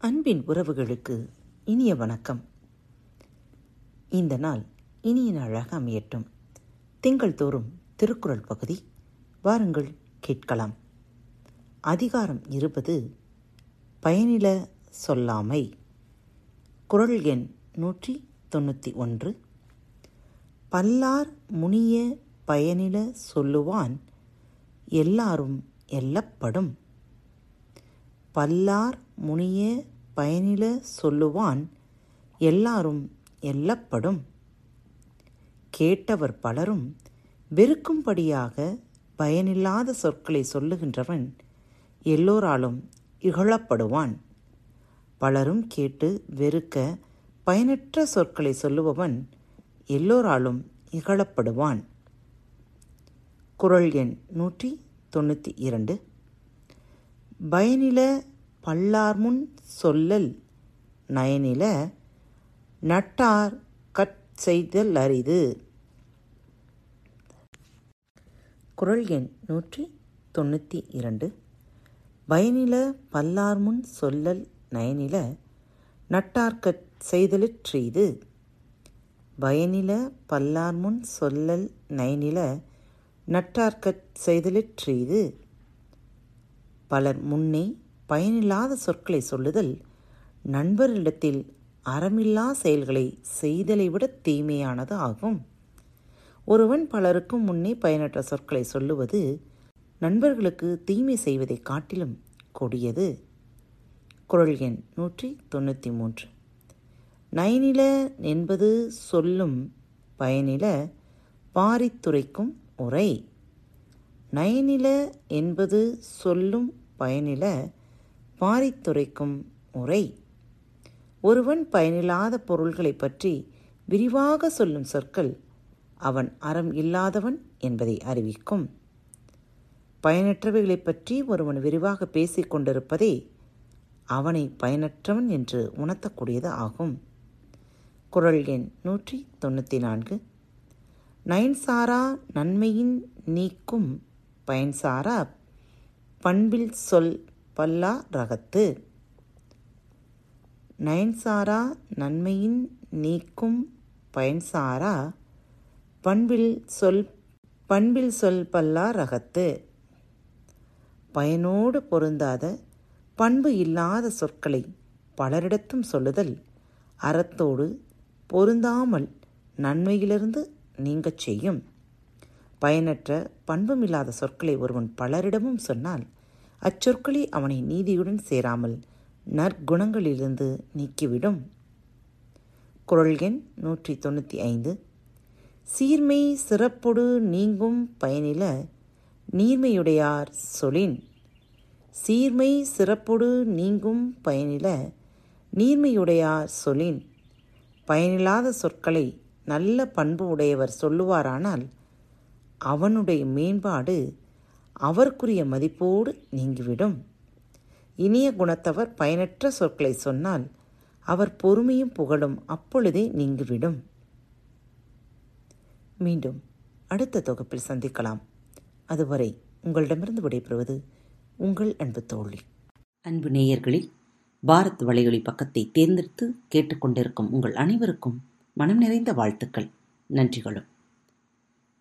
அன்பின் உறவுகளுக்கு இனிய வணக்கம். இந்த நாள் இனிய நாளாக அமையட்டும். திங்கள் தோறும் திருக்குறள் பகுதி வாருங்கள் கேட்கலாம். அதிகாரம் இருபது பயனில சொல்லாமை. குரல் எண் நூற்றி தொண்ணூற்றி ஒன்று. பல்லார் முனிய பயனில சொல்லுவான் எல்லாரும் எல்லப்படும். பல்லார் முனிய பயனில சொல்லுவான் எல்லாரும் எல்லப்படும். கேட்டவர் பலரும் வெறுக்கும்படியாக பயனில்லாத சொற்களை சொல்லுகின்றவன் எல்லோராலும் இகழப்படுவான். பலரும் கேட்டு வெறுக்க பயனற்ற சொற்களை சொல்லுபவன் எல்லோராலும் இகழப்படுவான். குரல் எண் நூற்றி தொண்ணூற்றி இரண்டு. பயனில பல்லார்முன் சொல்லல் நயனில நட்டார் கட் செய்தல் அரிது. குறள் எண் நூற்றி தொண்ணூற்றி இரண்டு. பயனில பல்லார்முன் சொல்லல் நயனில நட்டார்கட் செய்தலிற்றீது பயனில பல்லார்முன் சொல்லல் நயனில நட்டார்கட் செய்தலிற்றீது பலர் முன்னே பயனில்லாத சொற்களை சொல்லுதல் நண்பரிடத்தில் அறமில்லா செயல்களை செய்தலை விட தீமையானது ஆகும். ஒருவன் பலருக்கும் முன்னே பயனற்ற சொற்களை சொல்லுவது நண்பர்களுக்கு தீமை செய்வதை காட்டிலும் கொடியது. குரல் எண் நூற்றி தொண்ணூற்றி மூன்று. நயனில என்பது சொல்லும் பயனில பாரித்துரைக்கும் உரை. நயனில என்பது சொல்லும் பயனில பாரித்துரைக்கும் உரை. ஒருவன் பயனில்லாத பொருள்களை பற்றி விரிவாக சொல்லும் சொற்கள் அவன் அறம் இல்லாதவன் என்பதை அறிவிக்கும். பயனற்றவைகளைப் பற்றி ஒருவன் விரிவாக பேசிக் கொண்டிருப்பதே அவனை பயனற்றவன் என்று உணர்த்தக்கூடியது ஆகும். குரல் எண் நூற்றி தொண்ணூற்றி நான்கு. நயன்சாரா நன்மையின் நீக்கும் பயன்சாரா பண்பில் சொல் பல்லா ரகத்து. நயன்சாரா நன்மையின் நீக்கும் பயன்சாரா. பண்பில் சொல் பண்பில் சொல் பல்லா ரகத்து. பயனோடு பொருந்தாத பண்பு இல்லாத சொற்களை பலரிடத்தும் சொல்லுதல் அறத்தோடு பொருந்தாமல் நன்மையிலிருந்து நீங்கச் செய்யும். பயனற்ற பண்புமில்லாத சொற்களை ஒருவன் பலரிடமும் சொன்னால் அச்சொற்களே அவனை நீதியுடன் சேராமல் நற்குணங்களிலிருந்து நீக்கிவிடும். குரல் எண் நூற்றி தொண்ணூற்றி ஐந்து. சீர்மை சிறப்பொடு நீங்கும் பயனில நீர்மையுடையார் சொலின் சீர்மை சிறப்பொடு நீங்கும் பயனில நீர்மையுடையார் சொலின் பயனில்லாத சொற்களை நல்ல பண்பு உடையவர் சொல்லுவாரானால் அவனுடைய மேம்பாடு அவருக்குரிய மதிப்போடு நீங்கிவிடும். இனிய குணத்தவர் பயனற்ற சொற்களை சொன்னால் அவர் பொறுமையும் புகழும் அப்பொழுதே நீங்கிவிடும். மீண்டும் அடுத்த தொகுப்பில் சந்திக்கலாம். அதுவரை உங்களிடமிருந்து விடைபெறுவது உங்கள் அன்பு தோழி. அன்பு நேயர்களில் பாரத் வலையொலி பக்கத்தை தேர்ந்தெடுத்து கேட்டுக்கொண்டிருக்கும் உங்கள் அனைவருக்கும் மனம் நிறைந்த வாழ்த்துக்கள். நன்றிகளும்.